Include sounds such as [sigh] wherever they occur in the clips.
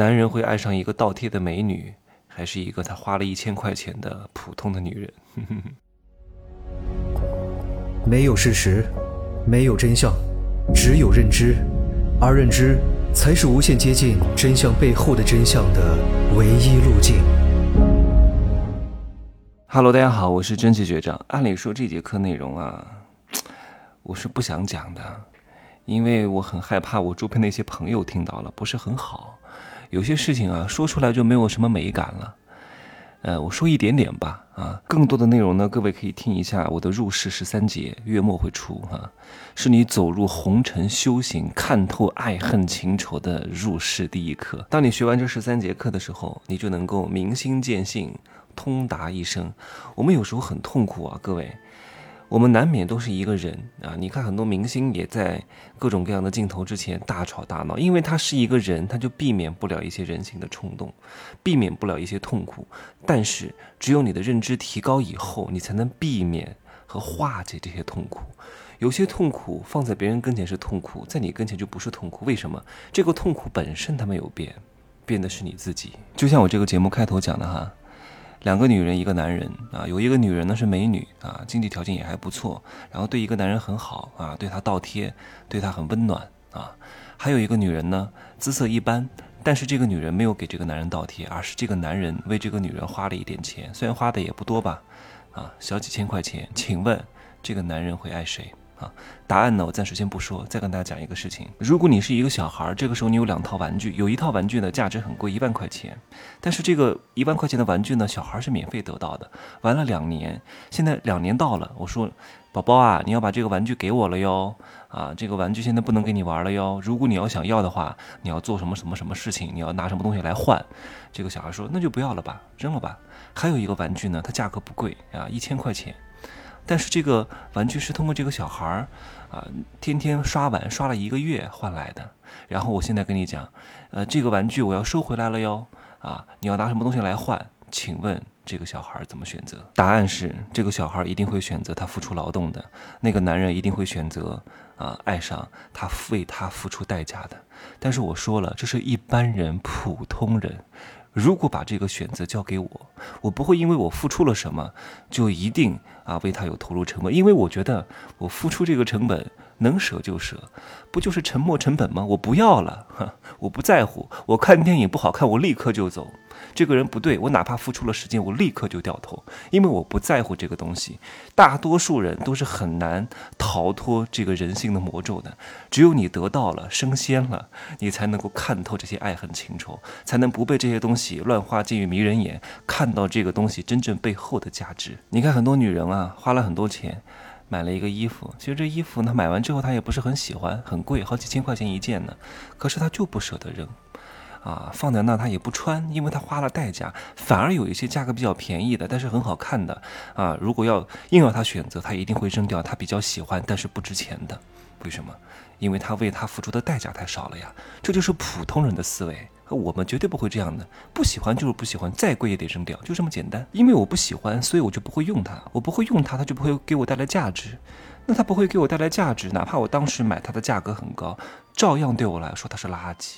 男人会爱上一个倒贴的美女，还是一个他花了一千块钱的普通的女人？[laughs] 没有事实，没有真相，只有认知，而认知才是无限接近真相背后的真相的唯一路径。Hello，大家好，我是真奇学长。按理说这节课内容啊，[tsk] 我是不想讲的，因为我很害怕我周边那些朋友听到了不是很好。有些事情啊，说出来就没有什么美感了。呃，我说一点点吧，啊，更多的内容呢，各位可以听一下我的入世十三节，月末会出哈，是你走入红尘修行、看透爱恨情仇的入世第一课。当你学完这十三节课的时候，你就能够明心见性，通达一生。我们有时候很痛苦啊，各位。我们难免都是一个人啊！你看很多明星也在各种各样的镜头之前大吵大闹，因为他是一个人，他就避免不了一些人性的冲动，避免不了一些痛苦。但是只有你的认知提高以后，你才能避免和化解这些痛苦。有些痛苦放在别人跟前是痛苦，在你跟前就不是痛苦。为什么？这个痛苦本身它没有变，变的是你自己。就像我这个节目开头讲的哈。两个女人，一个男人啊，有一个女人呢是美女啊，经济条件也还不错，然后对一个男人很好啊，对他倒贴，对他很温暖啊。还有一个女人呢，姿色一般，但是这个女人没有给这个男人倒贴，而是这个男人为这个女人花了一点钱，虽然花的也不多吧，啊，小几千块钱。请问这个男人会爱谁？啊，答案呢？我暂时先不说，再跟大家讲一个事情。如果你是一个小孩，这个时候你有两套玩具，有一套玩具呢价值很贵，一万块钱，但是这个一万块钱的玩具呢，小孩是免费得到的，玩了两年，现在两年到了，我说，宝宝啊，你要把这个玩具给我了哟，啊，这个玩具现在不能给你玩了哟，如果你要想要的话，你要做什么什么什么事情，你要拿什么东西来换。这个小孩说，那就不要了吧，扔了吧。还有一个玩具呢，它价格不贵啊，一千块钱。但是这个玩具是通过这个小孩儿，啊，天天刷碗刷了一个月换来的。然后我现在跟你讲，呃，这个玩具我要收回来了哟，啊，你要拿什么东西来换？请问这个小孩怎么选择？答案是，这个小孩一定会选择他付出劳动的，那个男人一定会选择啊，爱上他为他付出代价的。但是我说了，这是一般人，普通人。如果把这个选择交给我，我不会因为我付出了什么，就一定啊为他有投入成本，因为我觉得我付出这个成本能舍就舍，不就是沉没成本吗？我不要了，我不在乎。我看电影不好看，我立刻就走。这个人不对，我哪怕付出了时间，我立刻就掉头，因为我不在乎这个东西。大多数人都是很难逃脱这个人性的魔咒的。只有你得到了升仙了，你才能够看透这些爱恨情仇，才能不被这些东西乱花渐欲迷人眼，看到这个东西真正背后的价值。你看很多女人啊，花了很多钱买了一个衣服，其实这衣服呢买完之后她也不是很喜欢，很贵，好几千块钱一件呢，可是她就不舍得扔。啊，放在那他也不穿，因为他花了代价。反而有一些价格比较便宜的，但是很好看的啊。如果要硬要他选择，他一定会扔掉他比较喜欢但是不值钱的。为什么？因为他为他付出的代价太少了呀。这就是普通人的思维，我们绝对不会这样的。不喜欢就是不喜欢，再贵也得扔掉，就这么简单。因为我不喜欢，所以我就不会用它。我不会用它，它就不会给我带来价值。那它不会给我带来价值，哪怕我当时买它的价格很高，照样对我来说它是垃圾。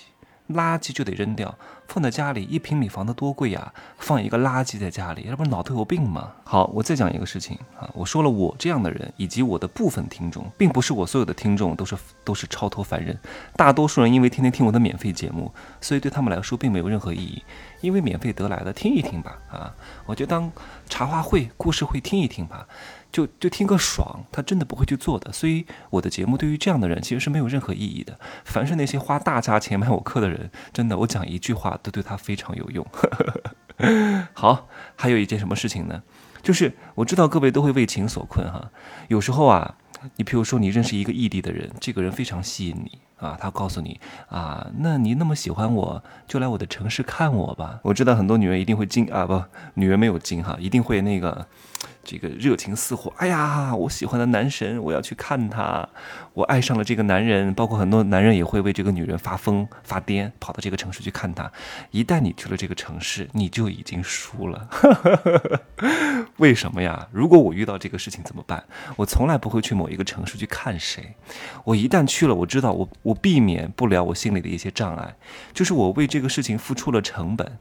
垃圾就得扔掉，放在家里一平米房子多贵呀！放一个垃圾在家里，那不是脑子有病吗？好，我再讲一个事情啊，我说了，我这样的人以及我的部分听众，并不是我所有的听众都是都是超脱凡人，大多数人因为天天听我的免费节目，所以对他们来说并没有任何意义，因为免费得来的，听一听吧啊，我就当茶话会、故事会听一听吧。就就听个爽，他真的不会去做的。所以我的节目对于这样的人其实是没有任何意义的。凡是那些花大价钱买我课的人，真的，我讲一句话都对他非常有用。[laughs] 好，还有一件什么事情呢？就是我知道各位都会为情所困哈。有时候啊，你比如说你认识一个异地的人，这个人非常吸引你啊，他告诉你啊，那你那么喜欢我，就来我的城市看我吧。我知道很多女人一定会惊啊，不，女人没有惊哈，一定会那个。这个热情似火。哎呀，我喜欢的男神，我要去看他，我爱上了这个男人。包括很多男人也会为这个女人发疯发癫，跑到这个城市去看他。一旦你去了这个城市，你就已经输了。[laughs] 为什么呀？如果我遇到这个事情怎么办？我从来不会去某一个城市去看谁。我一旦去了，我知道我我避免不了我心里的一些障碍，就是我为这个事情付出了成本。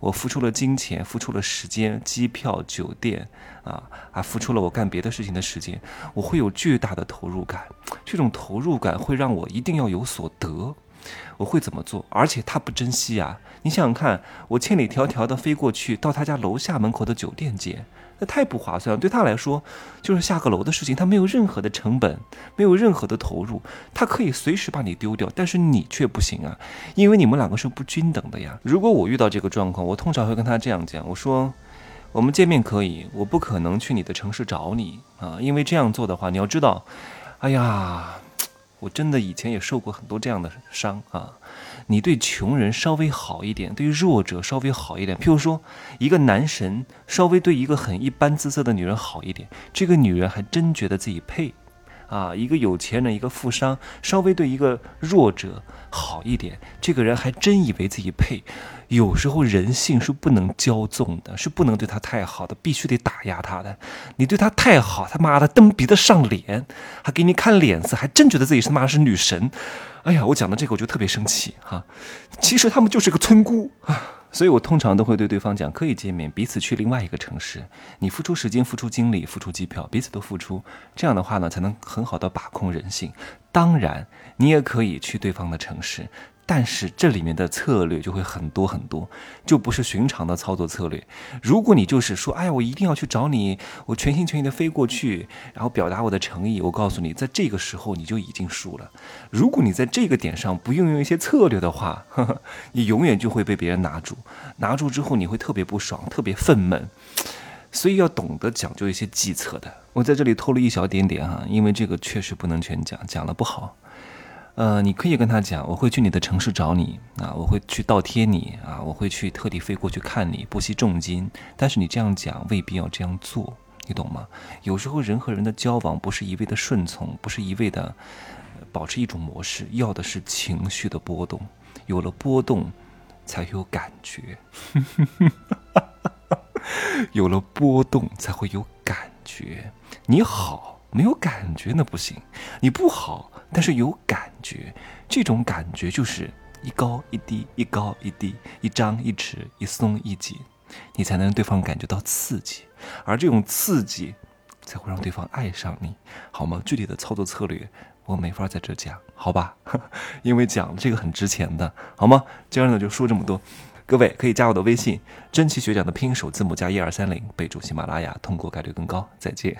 我付出了金钱，付出了时间，机票、酒店，啊，啊付出了我干别的事情的时间，我会有巨大的投入感。这种投入感会让我一定要有所得。我会怎么做？而且他不珍惜啊！你想想看，我千里迢迢的飞过去，到他家楼下门口的酒店接。那太不划算了，对他来说就是下个楼的事情，他没有任何的成本，没有任何的投入，他可以随时把你丢掉，但是你却不行啊，因为你们两个是不均等的呀。如果我遇到这个状况，我通常会跟他这样讲，我说我们见面可以，我不可能去你的城市找你啊，因为这样做的话，你要知道，哎呀，我真的以前也受过很多这样的伤啊。你对穷人稍微好一点，对于弱者稍微好一点。譬如说，一个男神稍微对一个很一般姿色的女人好一点，这个女人还真觉得自己配。啊，一个有钱人，一个富商，稍微对一个弱者好一点，这个人还真以为自己配。有时候人性是不能骄纵的，是不能对他太好的，必须得打压他的。你对他太好，他妈的蹬鼻子上脸，还给你看脸色，还真觉得自己是他妈是女神。哎呀，我讲的这个我就特别生气哈。其实他们就是个村姑啊。所以我通常都会对对方讲，可以见面，彼此去另外一个城市，你付出时间、付出精力、付出机票，彼此都付出，这样的话呢，才能很好的把控人性。当然，你也可以去对方的城市。但是这里面的策略就会很多很多，就不是寻常的操作策略。如果你就是说，哎呀，我一定要去找你，我全心全意的飞过去，然后表达我的诚意，我告诉你，在这个时候你就已经输了。如果你在这个点上不运用一些策略的话，呵 [laughs] 呵你永远就会被别人拿住，拿住之后你会特别不爽，特别愤懑。所以要懂得讲究一些计策的。我在这里透露一小点点哈，因为这个确实不能全讲，讲了不好。呃，你可以跟他讲，我会去你的城市找你啊，我会去倒贴你啊，我会去特地飞过去看你，不惜重金。但是你这样讲未必要这样做，你懂吗？有时候人和人的交往不是一味的顺从，不是一味的保持一种模式，要的是情绪的波动。有了波动，才有感觉。[laughs] 有了波动，才会有感觉。你好，没有感觉那不行。你不好。但是有感觉，这种感觉就是一高一低，一高一低，一张一弛，一松一紧，你才能让对方感觉到刺激，而这种刺激才会让对方爱上你，好吗？具体的操作策略我没法在这讲，好吧？[laughs] 因为讲这个很值钱的，好吗？今儿呢就说这么多，各位可以加我的微信，真奇学长的拼音首字母加一二三零，备注喜马拉雅，通过概率更高。再见。